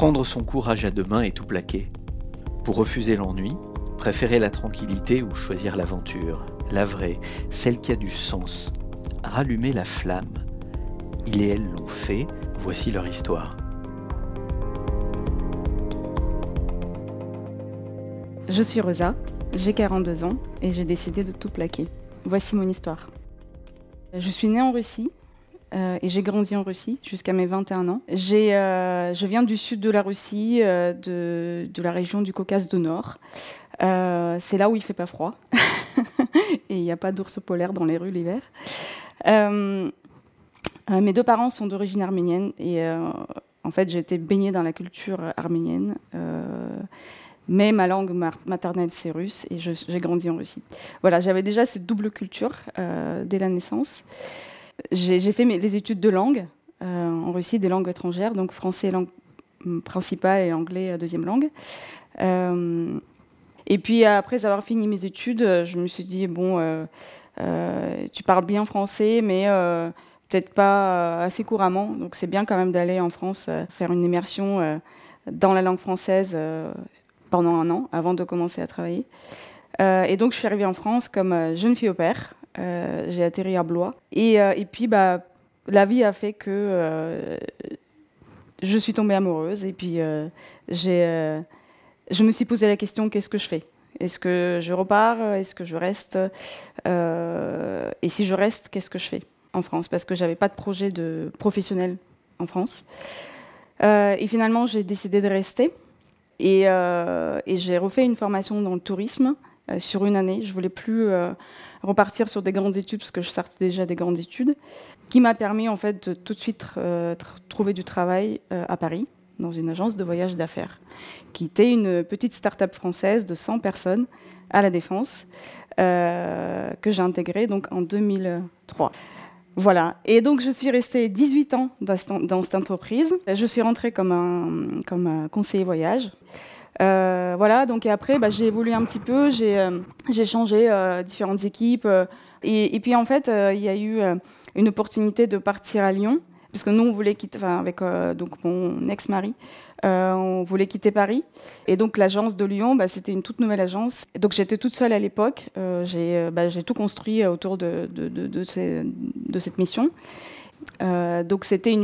prendre son courage à deux mains et tout plaquer. Pour refuser l'ennui, préférer la tranquillité ou choisir l'aventure, la vraie, celle qui a du sens, rallumer la flamme. Il et elle l'ont fait, voici leur histoire. Je suis Rosa, j'ai 42 ans et j'ai décidé de tout plaquer. Voici mon histoire. Je suis née en Russie euh, et j'ai grandi en Russie jusqu'à mes 21 ans. Euh, je viens du sud de la Russie, euh, de, la région du Caucase du Nord. c'est là où il fait pas froid et il n'y a pas d'ours polaire dans les rues l'hiver. mes deux parents sont d'origine arménienne et en fait j'ai été baignée dans la culture arménienne. mais ma langue maternelle c'est russe et j'ai grandi en Russie. Voilà, j'avais déjà cette double culture dès la naissance j'ai fait mes, études de langue euh, en Russie, des langues étrangères, donc français langue principale et anglais deuxième langue. Euh, et puis après avoir fini mes études, je me suis dit bon, euh, tu parles bien français, mais peut-être pas assez couramment. Donc c'est bien quand même d'aller en France faire une immersion dans la langue française pendant un an avant de commencer à travailler. et donc je suis arrivée en France comme jeune fille au père. Euh, j'ai atterri à Blois. Et, euh, puis, bah, la vie a fait que euh, je suis tombée amoureuse. Et puis, je me suis posé la question qu'est-ce que je fais? Est-ce que je repars? Est-ce que je reste? Et si je reste, qu'est-ce que je fais en France? Parce que j'avais pas de projet professionnel en France. et finalement, j'ai décidé de rester. Et j'ai refait une formation dans le tourisme sur une année. Je voulais plus repartir sur des grandes études, parce que je sortais déjà des grandes études, qui m'a permis en fait de tout de suite euh, trouver du travail euh, à Paris, dans une agence de voyage d'affaires, qui était une petite start-up française de 100 personnes à la Défense, euh, que j'ai intégrée donc en 2003. Voilà. Et donc, je suis restée 18 ans dans, cette entreprise. Je suis rentrée comme, comme conseiller voyage. Euh, voilà, donc après, bah, j'ai évolué un petit peu, j'ai euh, changé euh, différentes équipes. Et, puis en fait, il y a eu une opportunité de partir à Lyon, parce que nous, on voulait quitter, enfin, avec donc mon ex-mari, on voulait quitter Paris. Et donc l'agence de Lyon, bah, c'était une toute nouvelle agence. donc j'étais toute seule à l'époque. Bah, j'ai tout construit autour de, cette mission. Euh, donc c'était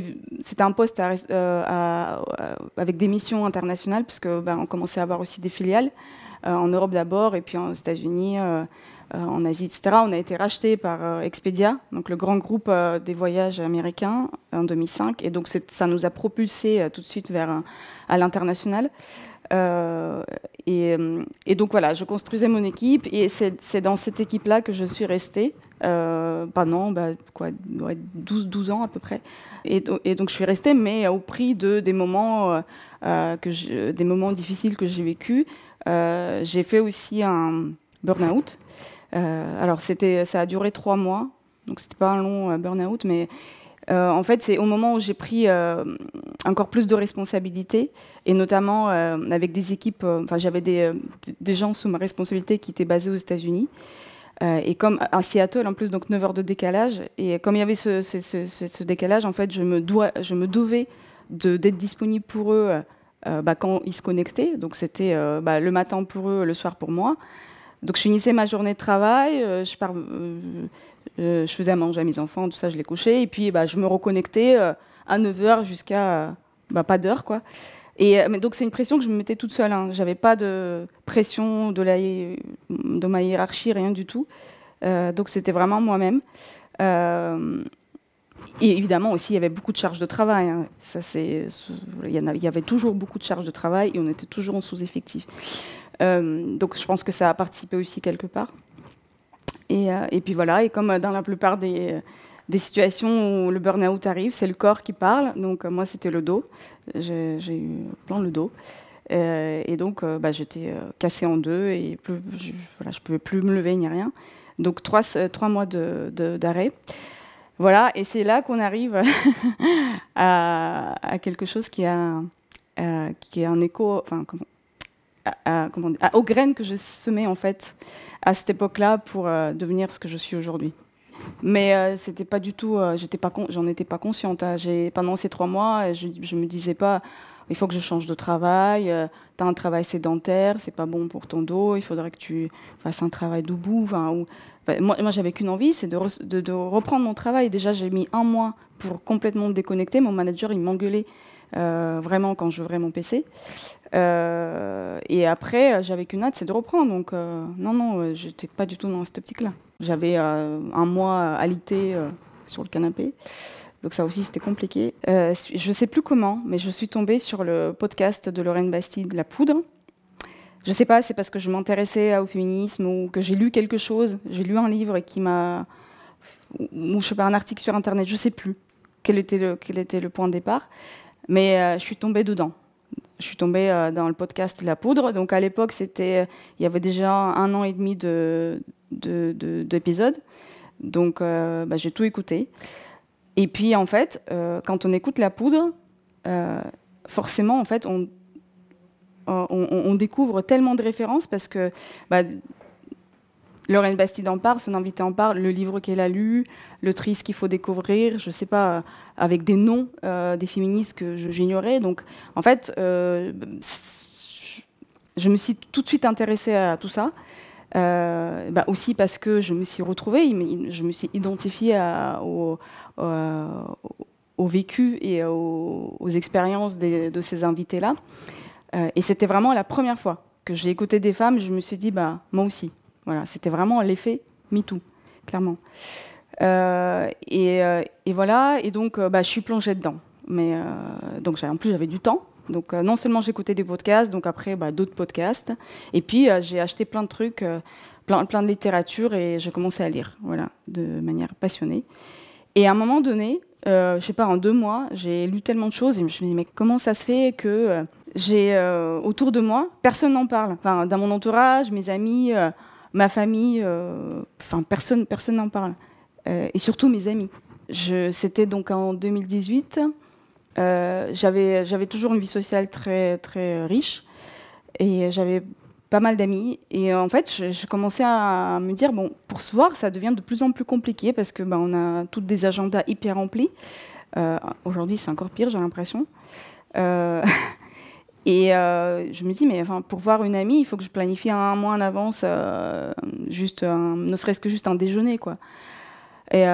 un poste euh, avec des missions internationales puisque ben, on commençait à avoir aussi des filiales euh, en Europe d'abord et puis aux États-Unis, en Asie, etc. On a été racheté par Expedia, donc le grand groupe des voyages américains en 2005 et donc ça nous a propulsé tout de suite vers à l'international. Et, donc voilà, je construisais mon équipe et c'est dans cette équipe-là que je suis restée euh, pendant bah, quoi, 12, 12 ans à peu près. Et, donc je suis restée, mais au prix de, des, moments, euh, euh, que des moments difficiles que j'ai vécu. j'ai fait aussi un burn-out. alors c'était, ça a duré trois mois, donc c'était pas un long burn-out, mais en fait, c'est au moment où j'ai pris encore plus de responsabilités, et notamment avec des équipes, enfin j'avais des, des, gens sous ma responsabilité qui étaient basés aux États-Unis. Euh, et comme à Seattle, en plus, donc 9 heures de décalage. Et comme il y avait ce, décalage, en fait, je me, dois, je me devais d'être disponible pour eux euh, bah, quand ils se connectaient. Donc c'était euh, bah, le matin pour eux, le soir pour moi. Donc je finissais ma journée de travail, je, faisais à manger à mes enfants, tout ça, je les couchais. Et puis bah, je me reconnectais à 9 heures jusqu'à pas d'heure, quoi. Et euh, donc c'est une pression que je me mettais toute seule. Hein. J'avais pas de pression de, ma hiérarchie, rien du tout. Euh, donc c'était vraiment moi-même. Euh, et évidemment aussi, il y avait beaucoup de charges de travail. Hein. Il y, avait toujours beaucoup de charges de travail et on était toujours en sous-effectif. donc je pense que ça a participé aussi quelque part. Et, puis voilà, et comme dans la plupart des, des situations où le burn-out arrive, c'est le corps qui parle. Donc moi, c'était le dos. J'ai eu plein le dos. Euh, et donc, euh, bah, j'étais euh, cassée en deux et je, voilà, je pouvais plus me lever ni rien. Donc trois, trois mois d'arrêt. Voilà, et c'est là qu'on arrive à, quelque chose qui a, est un écho, enfin, comment aux graines que je semais en fait à cette époque-là pour devenir ce que je suis aujourd'hui. Mais euh, c'était pas du tout, euh, j'étais pas, j'en étais pas consciente. Hein. Pendant ces trois mois, je, je me disais pas, il faut que je change de travail, tu as un travail sédentaire, c'est pas bon pour ton dos, il faudrait que tu fasses un travail debout. Moi, j'avais qu'une envie, c'est de, reprendre mon travail. Déjà, j'ai mis un mois pour complètement me déconnecter. Mon manager, il m'engueulait vraiment quand j'ouvrais mon PC. et après, j'avais qu'une hâte, c'est de reprendre. Donc, non, non, j'étais pas du tout dans cette optique-là. J'avais un mois alité sur le canapé. Donc ça aussi, c'était compliqué. Euh, je ne sais plus comment, mais je suis tombée sur le podcast de Lorraine Bastide, La Poudre. Je ne sais pas, c'est parce que je m'intéressais au féminisme ou que j'ai lu quelque chose. J'ai lu un livre qui m'a... ou je sais pas, un article sur Internet, je ne sais plus quel était le, quel était le point de départ. Mais euh, je suis tombée dedans. Je suis tombée euh, dans le podcast La Poudre. Donc à l'époque, c'était, il y avait déjà un an et demi de, d'épisodes. De, donc bah, j'ai tout écouté. Et puis, en fait, euh, quand on écoute la poudre, euh, forcément, en fait, on, on, découvre tellement de références parce que bah, Lorraine Bastide en parle, son invité en parle, le livre qu'elle a lu, le triste qu'il faut découvrir, je ne sais pas, avec des noms euh, des féministes que j'ignorais. Donc, en fait, je me suis tout de suite intéressée à tout ça. Euh, bah aussi parce que je me suis retrouvée, je me suis identifiée au, au, vécu et aux, expériences de ces invités-là. Euh, et c'était vraiment la première fois que j'ai écouté des femmes, je me suis dit, bah, moi aussi. Voilà, c'était vraiment l'effet MeToo, clairement. Euh, et, et, voilà, et donc bah, je suis plongée dedans. Mais donc en plus j'avais du temps, donc euh, non seulement j'écoutais des podcasts, donc après bah, d'autres podcasts, et puis euh, j'ai acheté plein de trucs, euh, plein, plein de littérature, et j'ai commencé à lire, voilà, de manière passionnée. Et à un moment donné, je sais pas, en deux mois, j'ai lu tellement de choses, et je me suis dit, mais comment ça se fait que j'ai autour de moi, personne n'en parle, enfin, dans mon entourage, mes amis, ma famille, enfin, personne personne n'en parle, et surtout mes amis. C'était donc en 2018. Euh, j'avais toujours une vie sociale très, riche et j'avais pas mal d'amis. Et en fait, je, commençais à me dire, bon, pour se voir, ça devient de plus en plus compliqué parce que bah, on a toutes des agendas hyper remplis. Euh, aujourd'hui, c'est encore pire, j'ai l'impression. Euh, et je me dis, mais enfin, pour voir une amie, il faut que je planifie un mois en avance, juste ne serait-ce que juste un déjeuner, quoi. Et,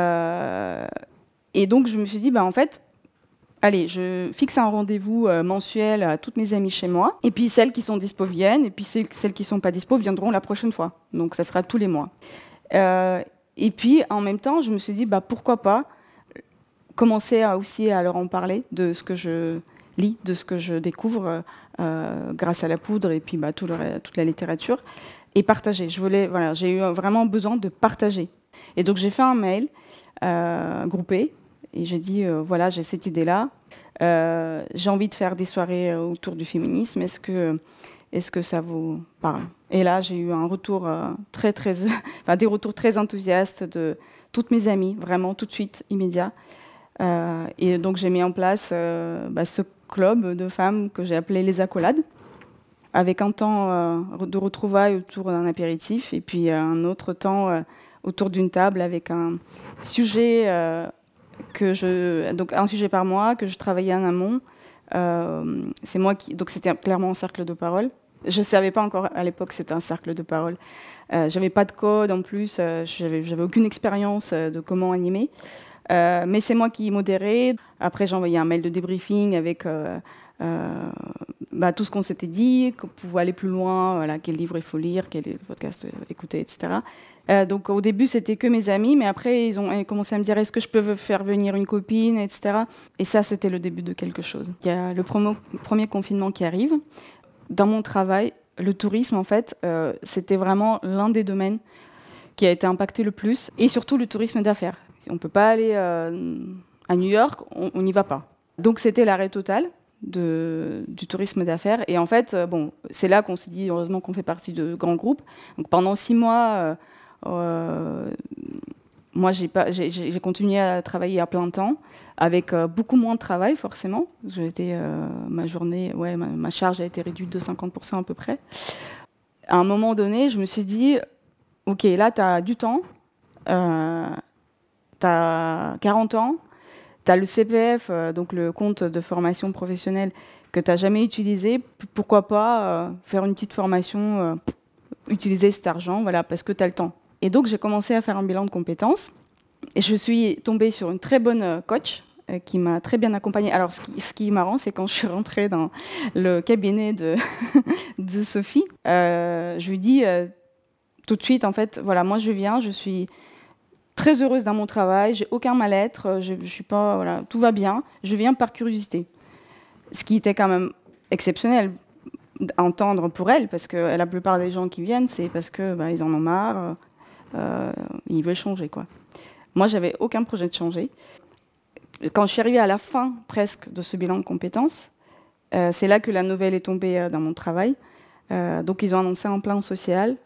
et donc, je me suis dit, bah, en fait, allez, je fixe un rendez-vous euh, mensuel à toutes mes amies chez moi. Et puis celles qui sont dispo viennent, et puis celles qui ne sont pas dispo viendront la prochaine fois. Donc ça sera tous les mois. Euh, et puis en même temps, je me suis dit, bah, pourquoi pas commencer à aussi à leur en parler de ce que je lis, de ce que je découvre euh, grâce à la poudre et puis bah, toute la littérature, et partager. Je voilà, j'ai eu vraiment besoin de partager. Et donc j'ai fait un mail groupé et j'ai dit, euh, voilà, j'ai cette idée-là. Euh, j'ai envie de faire des soirées euh, autour du féminisme. Est-ce que, est-ce que ça vous parle? Et là, j'ai eu un retour très, très, enfin, des retours très enthousiastes de toutes mes amies, vraiment tout de suite, immédiat. et donc, j'ai mis en place bah, ce club de femmes que j'ai appelé les accolades, avec un temps de retrouvailles autour d'un apéritif et puis un autre temps autour d'une table avec un sujet que je, donc un sujet par mois que je travaillais en amont. Euh, c'est moi qui, donc c'était clairement un cercle de parole. Je ne savais pas encore à l'époque que c'était un cercle de parole. Euh, j'avais pas de code en plus, euh, j'avais, aucune expérience euh, de comment animer. mais c'est moi qui modérais. Après, j'ai envoyé un mail de débriefing avec bah, tout ce qu'on s'était dit, pour aller plus loin, voilà, quel livre il faut lire, quel podcast écouter, etc. Euh, donc au début, c'était que mes amis, mais après, ils ont commencé à me dire est-ce que je peux faire venir une copine, etc. Et ça, c'était le début de quelque chose. Il y a le premier confinement qui arrive. Dans mon travail, le tourisme, en fait, euh, c'était vraiment l'un des domaines qui a été impacté le plus, et surtout le tourisme d'affaires. On ne peut pas aller euh, à New York, on n'y va pas. Donc c'était l'arrêt total. Du tourisme d'affaires. Et en fait, bon, c'est là qu'on s'est dit, heureusement qu'on fait partie de grands groupes. Donc pendant six mois, moi, j'ai continué à travailler à plein temps, avec euh, beaucoup moins de travail, forcément. Été, euh, ma journée, ouais, ma, charge a été réduite de 50% à peu près. À un moment donné, je me suis dit, OK, là, tu as du temps, tu as 40 ans, tu as le CPF, donc le compte de formation professionnelle, que tu n'as jamais utilisé, pourquoi pas faire une petite formation, utiliser cet argent, voilà, parce que tu as le temps. Et donc j'ai commencé à faire un bilan de compétences. Et je suis tombée sur une très bonne coach qui m'a très bien accompagnée. Alors, ce qui, ce qui est marrant, c'est quand je suis rentrée dans le cabinet de, Sophie, je lui dis tout de suite, en fait, voilà, moi je viens, je suis très heureuse dans mon travail, j'ai aucun mal-être, euh, je, suis pas, voilà, tout va bien, je viens par curiosité. Ce qui était quand même exceptionnel à entendre pour elle, parce que la plupart des gens qui viennent, c'est parce que bah, ils en ont marre, euh, euh, ils veulent changer, quoi. Moi, j'avais aucun projet de changer. Quand je suis arrivée à la fin presque de ce bilan de compétences, c'est là que la nouvelle est tombée dans mon travail. Euh, donc ils ont annoncé un plan social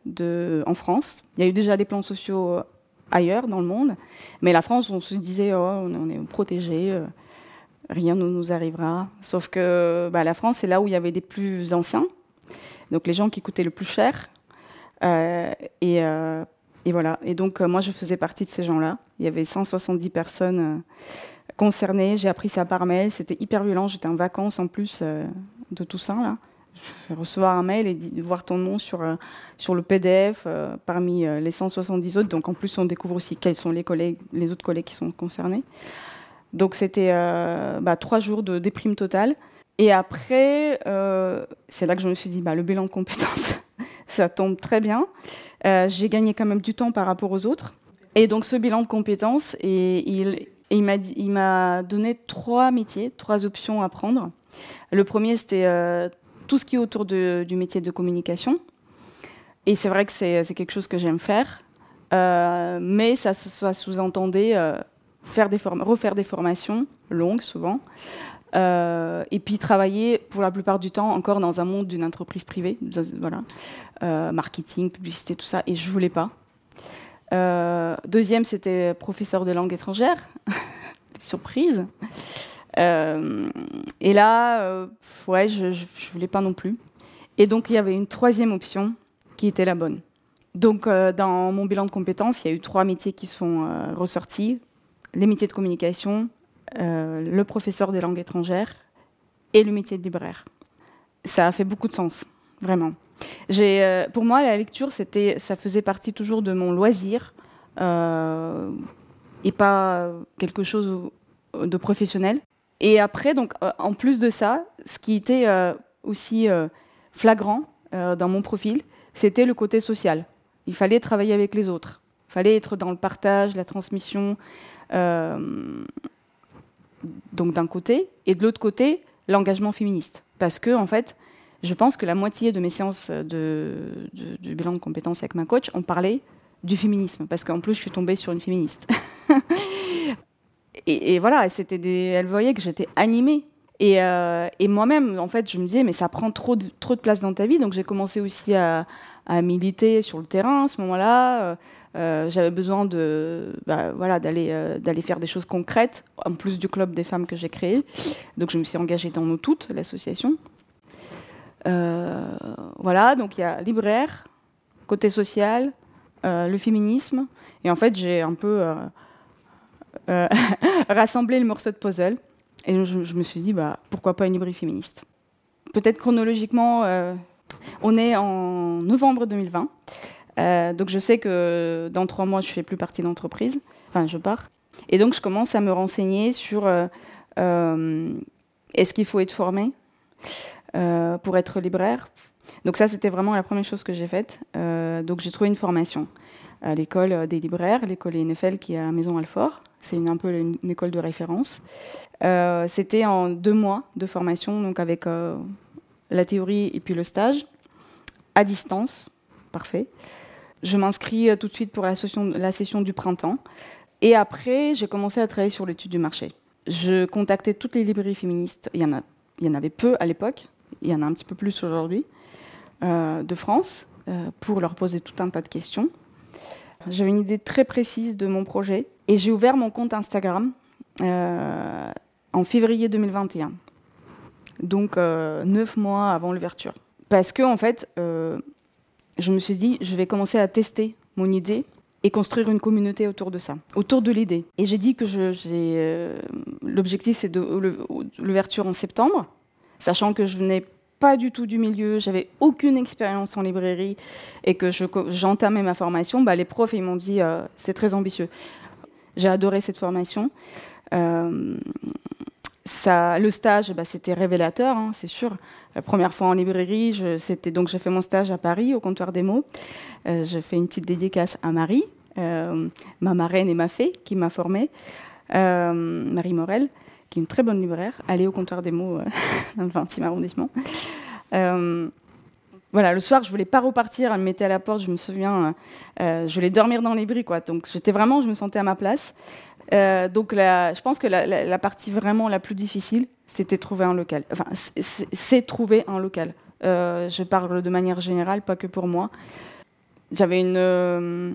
en France. Il y a eu déjà des plans sociaux euh, ailleurs dans le monde, mais la France, on se disait, oh, on est protégé, euh, rien ne nous arrivera. Sauf que bah, la France, c'est là où il y avait des plus anciens, donc les gens qui coûtaient le plus cher. Et, et, voilà. Et donc moi, je faisais partie de ces gens-là. Il y avait 170 personnes concernées. J'ai appris ça par mail. C'était hyper violent. J'étais en vacances en plus de tout ça là recevoir un mail et voir ton nom sur, euh, sur le PDF euh, parmi euh, les 170 autres. Donc en plus, on découvre aussi quels sont les autres collègues qui sont concernés. Donc c'était bah, trois jours de déprime totale. Et après, c'est là que je me suis dit, bah, le bilan de compétences, ça tombe très bien. J'ai gagné quand même du temps par rapport aux autres. Et donc ce bilan de compétences, il, m'a donné trois métiers, trois options à prendre. Le premier, c'était tout ce qui est autour du métier de communication. Et c'est vrai que c'est quelque chose que j'aime faire, euh, mais ça, sous-entendait euh, faire refaire des formations longues souvent, euh, et puis travailler pour la plupart du temps encore dans un monde d'une entreprise privée, voilà, marketing, publicité, tout ça, et je voulais pas. deuxième, c'était professeur de langue étrangère, surprise. Euh, et là, euh, ouais, je, je, voulais pas non plus. Et donc, il y avait une troisième option qui était la bonne. Donc, euh, dans mon bilan de compétences, il y a eu trois métiers qui sont ressortis les métiers de communication, le professeur des langues étrangères et le métier de libraire. Ça a fait beaucoup de sens, vraiment. pour moi, la lecture, ça faisait partie toujours de mon loisir et pas quelque chose de professionnel. Et après, donc, euh, en plus de ça, ce qui était euh, aussi euh, flagrant dans mon profil, c'était le côté social. Il fallait travailler avec les autres. Il fallait être dans le partage, la transmission. Donc d'un côté, et de l'autre côté, l'engagement féministe. Parce que, en fait, je pense que la moitié de mes séances de, bilan de compétences avec ma coach, on parlait du féminisme. Parce qu'en plus, je suis tombée sur une féministe. et, voilà, c'était elle voyait que j'étais animée. Euh, et, moi-même, en fait, je me disais, mais ça prend trop de, trop de place dans ta vie. Donc j'ai commencé aussi à, militer sur le terrain à ce moment-là. Euh, euh, j'avais besoin de, bah, voilà, d'aller, d'aller faire des choses concrètes, en plus du club des femmes que j'ai créé. Donc je me suis engagée dans nous toutes, l'association. voilà, donc il y a libraire, côté social, le féminisme. Et en fait, j'ai un peu euh, rassembler le morceau de puzzle. Et je, me suis dit, bah, pourquoi pas une librairie féministe? Peut-être chronologiquement, euh, on est en novembre 2020. Euh, donc je sais que dans trois mois, je fais plus partie d'entreprise. Enfin, je pars. Et donc je commence à me renseigner sur est-ce qu'il faut être formé pour être libraire. Donc ça, c'était vraiment la première chose que j'ai faite. donc j'ai trouvé une formation à l'école des libraires, l'école NFL qui est à Maison Alfort. C'est un peu une, école de référence. Euh, c'était en deux mois de formation, donc avec euh, la théorie et puis le stage, à distance. Parfait. Je m'inscris euh, tout de suite pour la session, du printemps. Et après, j'ai commencé à travailler sur l'étude du marché. Je contactais toutes les librairies féministes. Il y en, avait peu à l'époque. Il y en a un petit peu plus aujourd'hui. de France, pour leur poser tout un tas de questions. J'avais une idée très précise de mon projet et j'ai ouvert mon compte Instagram euh, en février 2021. Donc euh, neuf mois avant l'ouverture. Parce que en fait, euh, je me suis dit, je vais commencer à tester mon idée et construire une communauté autour de ça, autour de l'idée. Et j'ai dit que l'objectif c'est de l'ouverture en septembre, sachant que je venais pas du tout du milieu, j'avais aucune expérience en librairie et que j'entamais ma formation, bah, les profs ils m'ont dit euh, c'est très ambitieux. J'ai adoré cette formation. Euh, ça, le stage, bah, c'était révélateur, hein, c'est sûr. La première fois en librairie, c'était donc j'ai fait mon stage à Paris au comptoir des mots. Euh, j'ai fait une petite dédicace à Marie, ma marraine et ma fée qui m'a formée, Marie Morel qui est une très bonne libraire, aller au comptoir des mots dans le 20e arrondissement. Euh, voilà, le soir, je voulais pas repartir, elle me mettait à la porte, je me souviens, euh, je voulais dormir dans les bris, quoi. Donc j'étais vraiment, je me sentais à ma place. Euh, donc je pense que la, partie vraiment la plus difficile, c'était trouver un local. Enfin, c'est trouver un local. je parle de manière générale, pas que pour moi. J'avais une,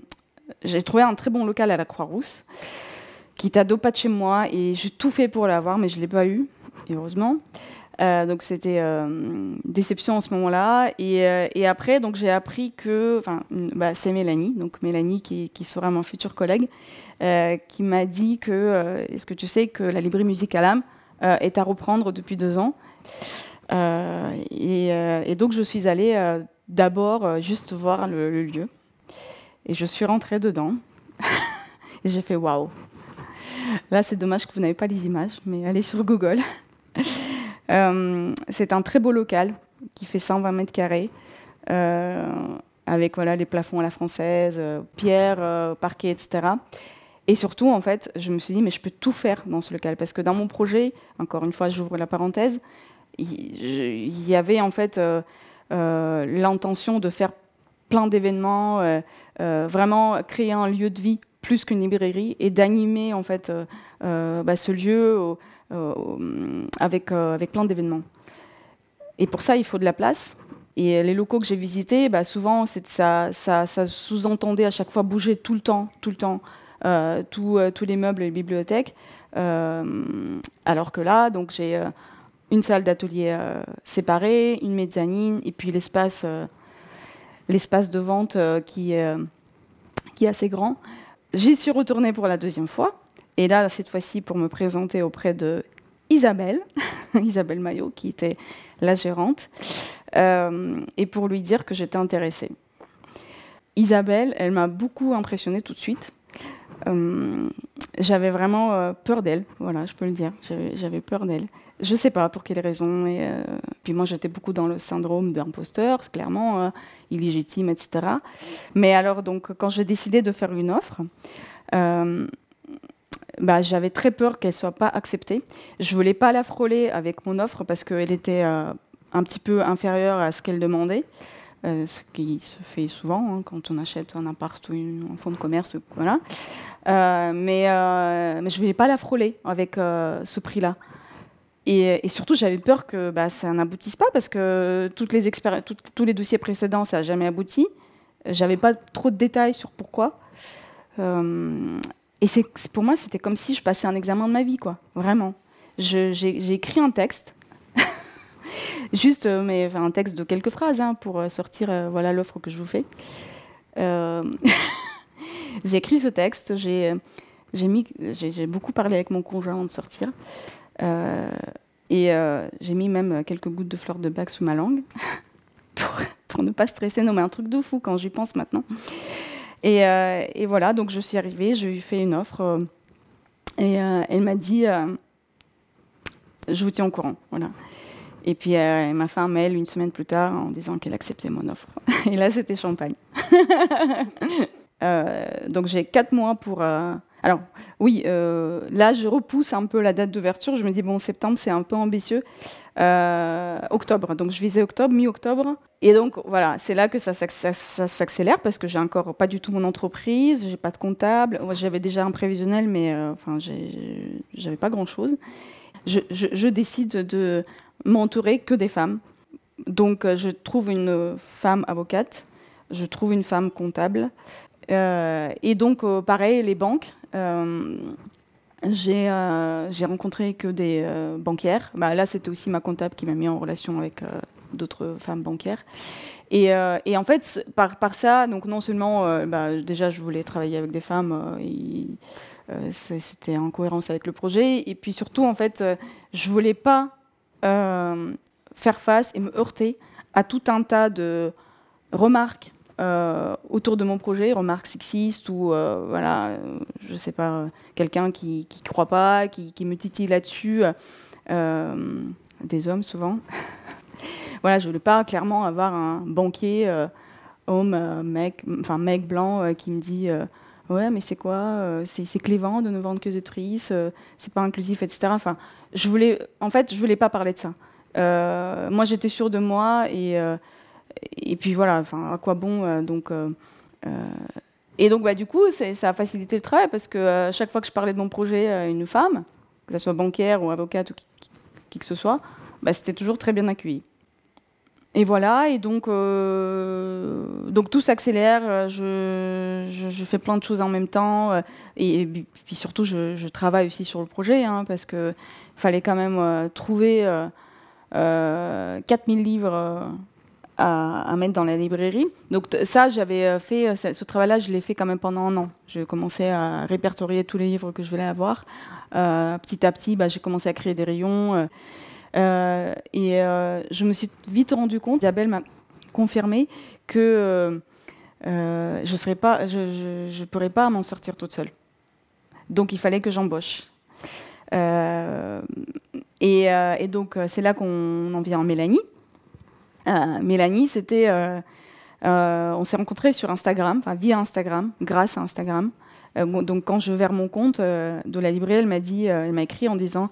j'ai trouvé un très bon local à la Croix-Rousse qui était à deux pas de chez moi et j'ai tout fait pour l'avoir, mais je l'ai pas eu, heureusement. Euh, donc c'était euh, déception en ce moment-là. Et, euh, après, donc j'ai appris que, enfin, bah, c'est Mélanie, donc Mélanie qui, qui, sera mon futur collègue, qui m'a dit que, est-ce que tu sais que la librairie musicale âme est à reprendre depuis deux ans. Et, donc je suis allée d'abord juste voir le, lieu. Et je suis rentrée dedans. et j'ai fait waouh, Là, c'est dommage que vous n'avez pas les images, mais allez sur Google. Euh, c'est un très beau local qui fait 120 mètres carrés, euh, avec voilà, les plafonds à la française, euh, pierre, parquet, etc. Et surtout, en fait, je me suis dit, mais je peux tout faire dans ce local. Parce que dans mon projet, encore une fois, j'ouvre la parenthèse, il y avait en fait l'intention de faire plein d'événements, vraiment créer un lieu de vie plus qu'une librairie et d'animer en fait euh, euh, bah, ce lieu avec, euh, avec plein d'événements. Et pour ça, il faut de la place. Et les locaux que j'ai visités, bah, souvent, ça, ça, ça sous-entendait à chaque fois bouger tout le temps, tout le temps, tous les meubles et les bibliothèques. alors que là, donc j'ai une salle d'atelier séparée, une mezzanine, et puis l'espace, l'espace de vente qui, est assez grand. J'y suis retournée pour la deuxième fois. Et là, cette fois-ci, pour me présenter auprès de Isabelle, Isabelle Maillot, qui était la gérante, euh, et pour lui dire que j'étais intéressée. Isabelle, elle m'a beaucoup impressionnée tout de suite. Euh, j'avais vraiment euh, peur d'elle, voilà, je peux le dire. J'avais peur d'elle. Je ne sais pas pour quelle raison. Et, puis moi, j'étais beaucoup dans le syndrome d'imposteur, clairement illégitime, etc. Mais alors, donc, quand j'ai décidé de faire une offre, euh, bah, j'avais très peur qu'elle soit pas acceptée. Je voulais pas la frôler avec mon offre parce qu'elle était euh, un petit peu inférieure à ce qu'elle demandait. Euh, ce qui se fait souvent hein, quand on achète un appart ou un fonds de commerce, voilà. mais, mais je voulais pas la frôler avec ce prix-là. Et, surtout, j'avais peur que bah, ça n'aboutisse pas parce que toutes les tous les dossiers précédents, ça n'a jamais abouti. J'avais pas trop de détails sur pourquoi. Euh, et pour moi, c'était comme si je passais un examen de ma vie, quoi. Vraiment. j'ai, écrit un texte, juste, euh, mais un texte de quelques phrases hein, pour euh, sortir, voilà l'offre que je vous fais. j'ai écrit ce texte, j'ai, beaucoup parlé avec mon conjoint avant de sortir. Euh, et euh, j'ai mis même quelques gouttes de fleurs de bac sous ma langue pour, ne pas stresser. Non, mais un truc de fou quand j'y pense maintenant. Et, euh, et, voilà, donc je suis arrivée, je lui ai fait une offre. et elle m'a dit Je vous tiens au courant. Voilà. Et puis elle m'a fait une semaine plus tard en disant qu'elle acceptait mon offre. Et là, c'était champagne. donc j'ai quatre mois pour alors oui, euh, là je repousse un peu la date d'ouverture. Je me dis bon septembre c'est un peu ambitieux. Euh, octobre, donc je visais octobre, mi-octobre. Et donc voilà, c'est là que ça, s'accélère parce que j'ai encore pas du tout mon entreprise, j'ai pas de comptable. J'avais déjà un prévisionnel, mais euh, enfin j'avais pas grand Je, décide de m'entourer que des femmes. Donc je trouve une femme avocate, je trouve une femme comptable. et donc, pareil, les banques, euh, euh, j'ai rencontré que des euh, banquières. Bah, là, c'était aussi ma comptable qui m'a mis en relation avec d'autres femmes banquières. Et, en fait, par, par ça, donc non seulement, bah, déjà, je voulais travailler avec des femmes, c'était en cohérence avec le projet, et puis surtout, en fait, je voulais pas faire face et me heurter à tout un tas de remarques autour de mon projet, remarques sexistes ou voilà, je sais pas, quelqu'un qui ne croit pas, qui, qui me titille là-dessus, des hommes souvent. voilà, je voulais pas clairement avoir un banquier homme, mec, enfin mec blanc qui me dit ouais, mais c'est quoi euh, C'est clévant de ne vendre que des tristes, euh, c'est pas inclusif, etc. Enfin, je voulais, en fait, je voulais pas parler de ça. Euh, moi, j'étais sûre de moi et et puis voilà. Enfin, à quoi bon Donc et donc, bah, du coup, ça a facilité le travail parce que chaque fois que je parlais de mon projet à une femme, que ce soit bancaire ou avocate ou qui, qui que ce soit, bah, c'était toujours très bien accueilli. Et voilà, et donc, euh, donc tout s'accélère, je, je, fais plein de choses en même temps, euh, et, puis surtout je, travaille aussi sur le projet, hein, parce qu'il fallait quand même euh, trouver 4000 livres à, à, mettre dans la librairie. Donc ça, j'avais fait, ce travail-là, je l'ai fait quand même pendant un an. J'ai commencé à répertorier tous les livres que je voulais avoir. petit à petit, bah, j'ai commencé à créer des rayons. Euh, et euh, je me suis vite rendu compte, Isabelle m'a confirmé que euh, je ne pas, je, je, pourrais pas m'en sortir toute seule. Donc il fallait que j'embauche. Et, et, donc c'est là qu'on en vient en Mélanie. Mélanie, c'était, on s'est rencontrés sur Instagram, via Instagram, grâce à Instagram. Donc quand je vers mon compte de la librairie, elle m'a dit, elle m'a écrit en disant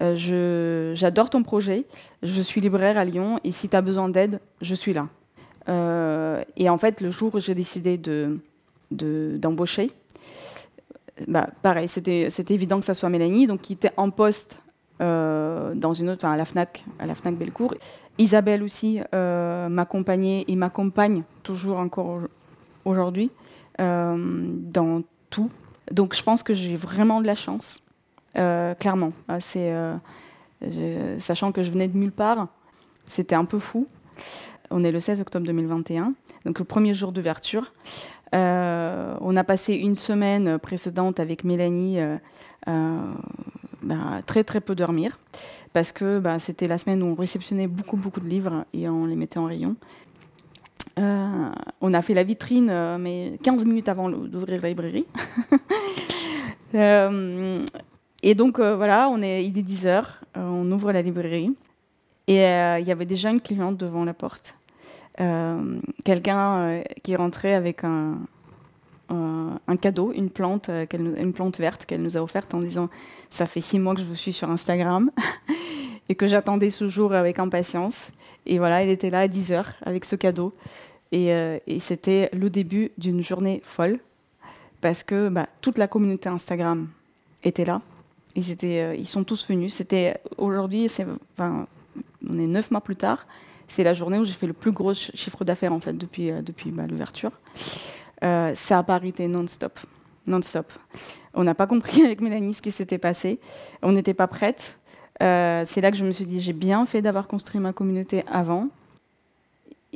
euh, j'adore ton projet, je suis libraire à Lyon et si tu as besoin d'aide, je suis là. Euh, et en fait, le jour où j'ai décidé d'embaucher, de, bah, pareil, c'était évident que ça soit Mélanie, donc qui était en poste euh, dans une autre, à la Fnac, à la Fnac Bellecour. Isabelle aussi m'accompagnait et m'accompagne toujours encore aujourd'hui dans Donc je pense que j'ai vraiment de la chance euh, clairement. Ah, euh, sachant que je venais de nulle part, c'était un peu fou. On est le 16 octobre 2021, donc le premier jour d'ouverture. Euh, on a passé une semaine précédente avec Mélanie bah, très très peu dormir parce que bah, c'était la semaine où on réceptionnait beaucoup beaucoup de livres et on les mettait en rayon. On a fait la vitrine, mais 15 minutes avant d'ouvrir la librairie. Et donc euh, voilà, on est, il est 10 heures, euh, on ouvre la librairie et euh, il y avait déjà une cliente devant la porte. Quelqu'un qui rentrait avec un, un cadeau, une plante, une plante verte qu'elle nous a offerte en disant ça fait six mois que je vous suis sur Instagram et que j'attendais ce jour avec impatience. Et voilà, elle était là à 10 heures avec ce cadeau. Et, et c'était le début d'une journée folle parce que bah, toute la communauté Instagram était là. Ils, étaient, euh, ils sont tous venus. C'était aujourd'hui, on est neuf mois plus tard. C'est la journée où j'ai fait le plus gros chiffre d'affaires en fait depuis, euh, depuis bah, l'ouverture. Euh, ça a pas arrêté non-stop, non-stop. On n'a pas compris avec Mélanie ce qui s'était passé. On n'était pas prête. C'est là que je me suis dit j'ai bien fait d'avoir construit ma communauté avant.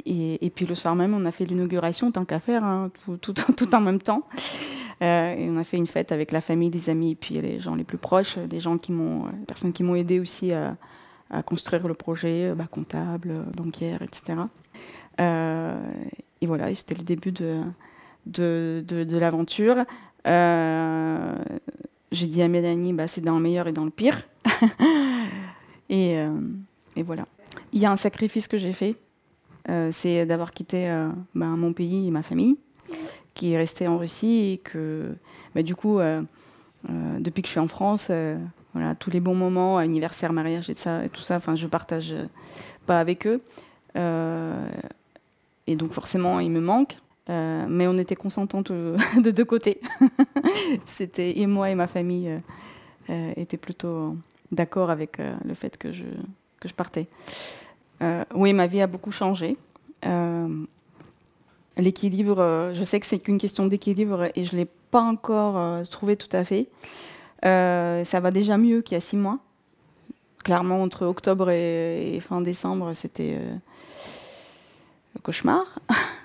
Et, puis le soir même, on a fait l'inauguration, tant qu'à faire, hein, tout, en même temps. Euh, et on a fait une fête avec la famille, les amis, et puis les gens les plus proches, les gens qui m'ont, les personnes qui m'ont aidé aussi à, construire le projet, bah, comptable, banquière, etc. Euh, et voilà, c'était le début de, l'aventure. Euh, j'ai dit à Mélanie, bah, c'est dans le meilleur et dans le pire. et, et, voilà. Il y a un sacrifice que j'ai fait, c'est d'avoir quitté bah, mon pays et ma famille qui est resté en Russie et que, bah, du coup, euh, euh, depuis que je suis en France, euh, tous les bons moments, anniversaire, mariage et, tout ça, enfin, je partage pas avec eux. et donc, forcément, il me manque. mais on était consentantes de deux côtés. C'était et moi et ma famille étaient plutôt d'accord avec le fait que je que je partais. oui, ma vie a beaucoup changé. L'équilibre, euh, je sais que c'est qu'une question d'équilibre et je ne l'ai pas encore euh, trouvé tout à fait. Euh, ça va déjà mieux qu'il y a six mois. Clairement, entre octobre et, fin décembre, c'était le cauchemar.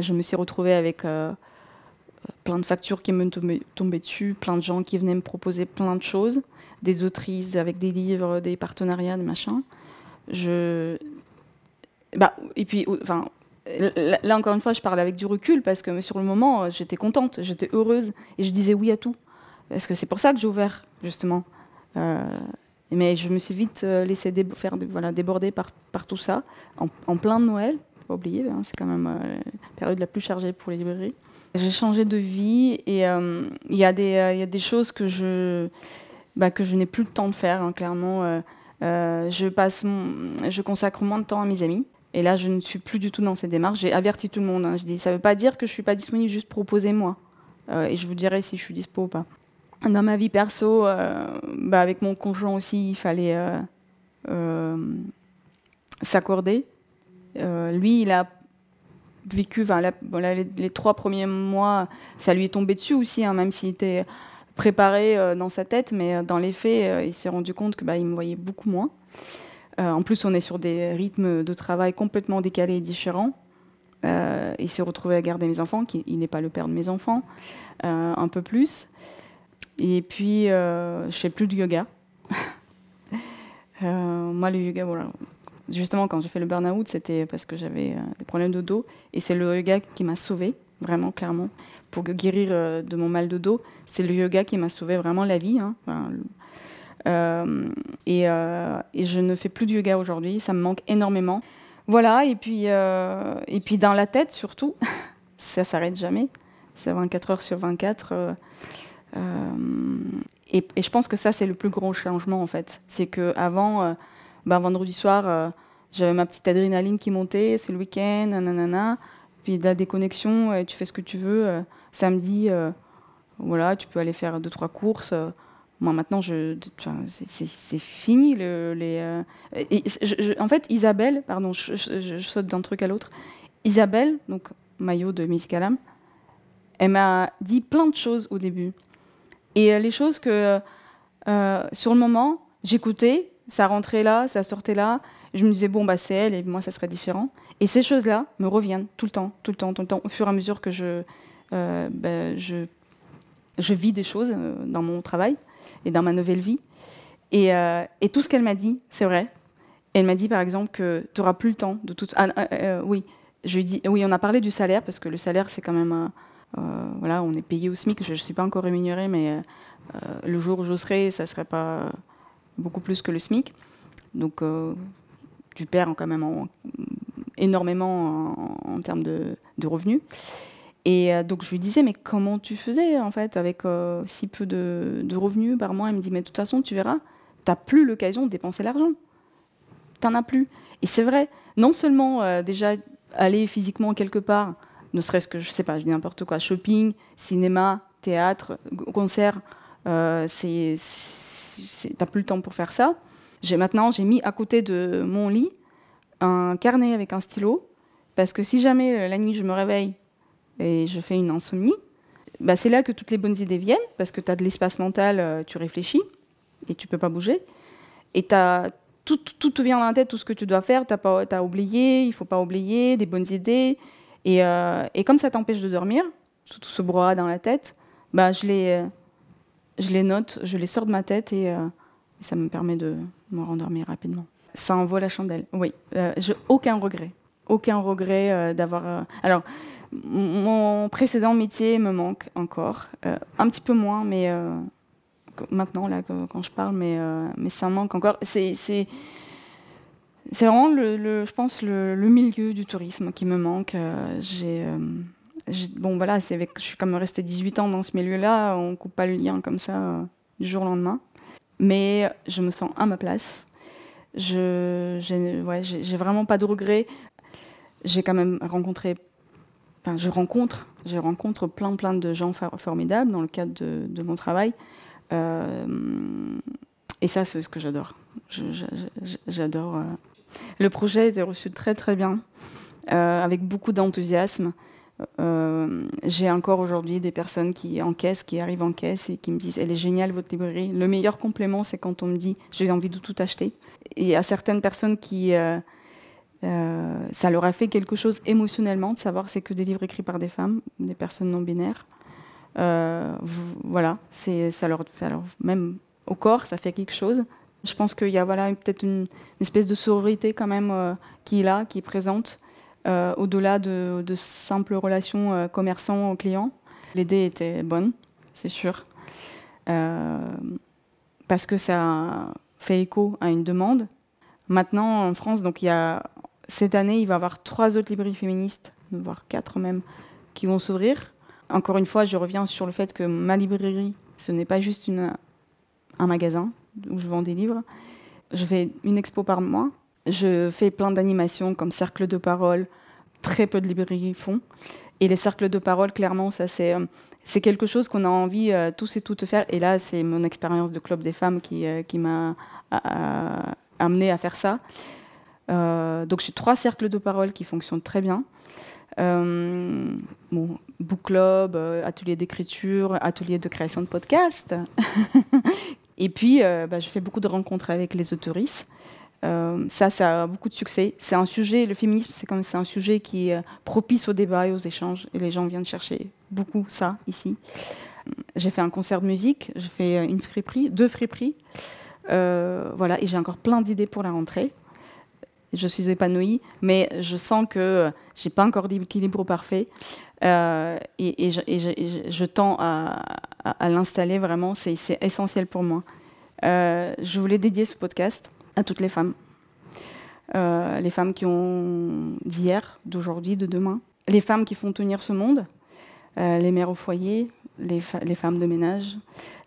je me suis retrouvée avec plein de factures qui me tombaient dessus, plein de gens qui venaient me proposer plein de choses, des autrices avec des livres, des partenariats, des machins. bah, et puis, enfin, là encore une fois, je parle avec du recul parce que sur le moment, j'étais contente, j'étais heureuse et je disais oui à tout. Parce que c'est pour ça que j'ai ouvert, justement. Euh, mais je me suis vite euh, laissé faire, voilà, déborder par, tout ça, en, plein de Noël, pas oublier, hein, c'est quand même euh, la période la plus chargée pour les librairies. J'ai changé de vie et il y, a des, y a des choses que je, bah, que je n'ai plus le temps de faire, hein, clairement. je, passe je consacre moins de temps à mes amis. Et là, je ne suis plus du tout dans cette démarche. J'ai averti tout le monde. Hein. Je dis, ça ne veut pas dire que je ne suis pas disponible, juste proposer moi. et je vous dirai si je suis dispo ou pas. Dans ma vie perso, euh, bah avec mon conjoint aussi, il fallait euh, euh, s'accorder. Lui, il a vécu, les, trois premiers mois, ça lui est tombé dessus aussi, hein, même s'il était préparé dans sa tête, mais dans les faits, il s'est rendu compte que bah, me voyait beaucoup moins. en plus, on est sur des rythmes de travail complètement décalés et différents. il s'est retrouvé à garder mes enfants, qui, il n'est pas le père de mes enfants, un peu plus. Et puis, euh, je fais plus de yoga. Euh, moi, le yoga, voilà. Justement, quand j'ai fait le burn-out, c'était parce que j'avais euh, des problèmes de dos. Et c'est le yoga qui m'a sauvé, vraiment, clairement. Pour guérir euh, de mon mal de dos, c'est le yoga qui m'a sauvé vraiment la vie. Hein. et, et, je ne fais plus de yoga aujourd'hui, ça me manque énormément. Voilà, et puis, et puis dans la tête surtout, ça s'arrête jamais. C'est 24 heures sur 24. Euh, et, je pense que ça, c'est le plus grand changement, en fait. C'est qu'avant, euh, ben, vendredi soir, euh, j'avais ma petite adrénaline qui montait, c'est le week-end, nanana. Puis de la déconnexion, tu fais ce que tu veux. samedi, voilà, tu peux aller faire deux, trois courses. Moi, maintenant, c'est fini. En fait, Isabelle, pardon, je, saute d'un truc à l'autre. Isabelle, donc maillot de Miss Calam, elle m'a dit plein de choses au début. Et euh, les choses que, euh, sur le moment, j'écoutais, ça rentrait là, ça sortait là. Je me disais, bon, bah, c'est elle, et moi, ça serait différent. Et ces choses-là me reviennent tout le temps, tout le temps, tout le temps, au fur et à mesure que je, euh, bah, je, je, vis des choses dans mon travail et dans ma nouvelle vie. Et, et tout ce qu'elle m'a dit, c'est vrai. Elle m'a dit, par exemple, que tu n'auras plus le temps de tout. Ah, oui, je lui dis, oui, on a parlé du salaire, parce que le salaire, c'est quand même euh, voilà, on est payé au SMIC, je ne suis pas encore rémunérée, mais euh, euh, le jour où je serai, ça ne serait pas beaucoup plus que le SMIC. Donc tu perds quand même énormément en, termes de, revenus. Et donc je lui disais, mais comment tu faisais en fait avec si peu de, revenus par mois? Elle me dit, mais de toute façon, tu verras, tu n'as plus l'occasion de dépenser l'argent. Tu n'en as plus. Et c'est vrai, non seulement déjà aller physiquement quelque part, ne serait-ce que, je sais pas, je dis n'importe quoi, shopping, cinéma, théâtre, concert, euh, c'est, t'as plus le temps pour faire ça. J'ai maintenant, j'ai mis à côté de mon lit un carnet avec un stylo, parce que si jamais euh, la nuit je me réveille et je fais une insomnie, bah c'est là que toutes les bonnes idées viennent, parce que tu as de l'espace mental, euh, tu réfléchis et tu peux pas bouger. Et as, tout, tout te vient dans la tête, tout ce que tu dois faire, tu as, oublié, il faut pas oublier, des bonnes idées, euh, et, comme ça t'empêche de dormir, tout ce brouhaha dans la tête, bah, je, euh, je les note, je les sors de ma tête et, euh, ça me permet de me rendormir rapidement. Ça envoie la chandelle, oui. j'ai aucun regret. Aucun regret d'avoir. alors, mon précédent métier me manque encore. un petit peu moins, mais maintenant, là, quand je parle, mais, mais ça manque encore. C'est c'est vraiment, le, je pense, le, milieu du tourisme qui me manque. Euh, euh, j'ai, bon, voilà, je suis comme restée 18 ans dans ce milieu-là, on coupe pas le lien comme ça euh, du jour au lendemain. Mais je me sens à ma place. Je, j'ai, ouais, j'ai, vraiment pas de regrets. J'ai quand même rencontré, enfin, je rencontre, je rencontre plein, plein de gens formidables dans le cadre de, mon travail. et ça, c'est ce que j'adore. j'adore le projet a été reçu très très bien, euh, avec beaucoup d'enthousiasme. Euh, j'ai encore aujourd'hui des personnes qui encaissent, qui arrivent en caisse et qui me disent Elle est géniale votre librairie. Le meilleur complément, c'est quand on me dit J'ai envie de tout acheter. Et à certaines personnes qui. Euh, ça leur a fait quelque chose émotionnellement de savoir c'est que des livres écrits par des femmes, des personnes non binaires. voilà, ça leur, alors même au corps, ça fait quelque chose. Je pense qu'il y a voilà, peut-être une, espèce de sororité quand même euh, qui est là, qui est présente, euh, au-delà de, simples relations euh, commerçants-clients. L'idée était bonne, c'est sûr, parce que ça fait écho à une demande. Maintenant, en France, donc il y a, cette année, il va y avoir trois autres librairies féministes, voire quatre même, qui vont s'ouvrir. Encore une fois, je reviens sur le fait que ma librairie, ce n'est pas juste un magasin où je vends des livres. Je fais une expo par mois. Je fais plein d'animations comme cercle de parole. Très peu de librairies font. Et les cercles de parole, clairement, ça c'est euh, quelque chose qu'on a envie euh, tous et toutes de faire. Et là, c'est mon expérience de club des femmes qui, euh, m'a amené à faire ça. donc j'ai trois cercles de parole qui fonctionnent très bien. book club, atelier d'écriture, atelier de création de podcast, Et puis, bah, je fais beaucoup de rencontres avec les autoristes. Euh, ça, ça a beaucoup de succès. C'est un sujet, le féminisme, c'est comme c'est un sujet qui est euh, propice au débat et aux échanges. Et les gens viennent chercher beaucoup ça ici. J'ai fait un concert de musique, j'ai fait une friperie, deux friperies. voilà, et j'ai encore plein d'idées pour la rentrée. Je suis épanouie, mais je sens que j'ai pas encore l'équilibre parfait. Euh, et, je, tends à, l'installer vraiment, c'est essentiel pour moi. Euh, je voulais dédier ce podcast à toutes les femmes. Euh, les femmes qui ont d'hier, d'aujourd'hui, de demain. Les femmes qui font tenir ce monde. les mères au foyer, les, femmes de ménage,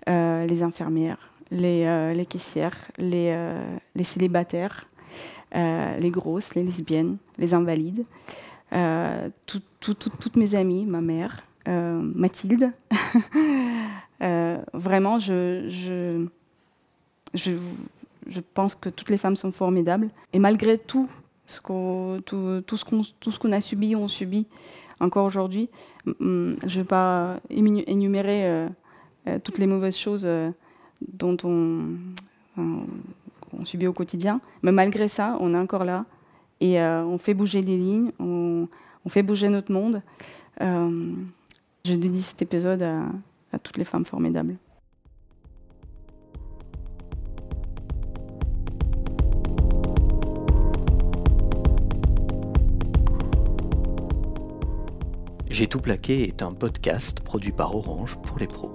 les infirmières, les, caissières, les, célibataires, les grosses, les lesbiennes, les invalides. Euh, toutes mes amies, ma mère, euh, Mathilde. Euh, vraiment, je, je, je, je, pense que toutes les femmes sont formidables. Et malgré tout ce qu'on, tout, ce qu'on, a subi, on subit encore aujourd'hui, je ne vais pas énumérer toutes les mauvaises choses dont on, subit au quotidien. Mais malgré ça, on est encore là et euh, on fait bouger les lignes, on, fait bouger notre monde. Euh, je dédie cet épisode à toutes les femmes formidables. J'ai tout plaqué est un podcast produit par Orange pour les pros.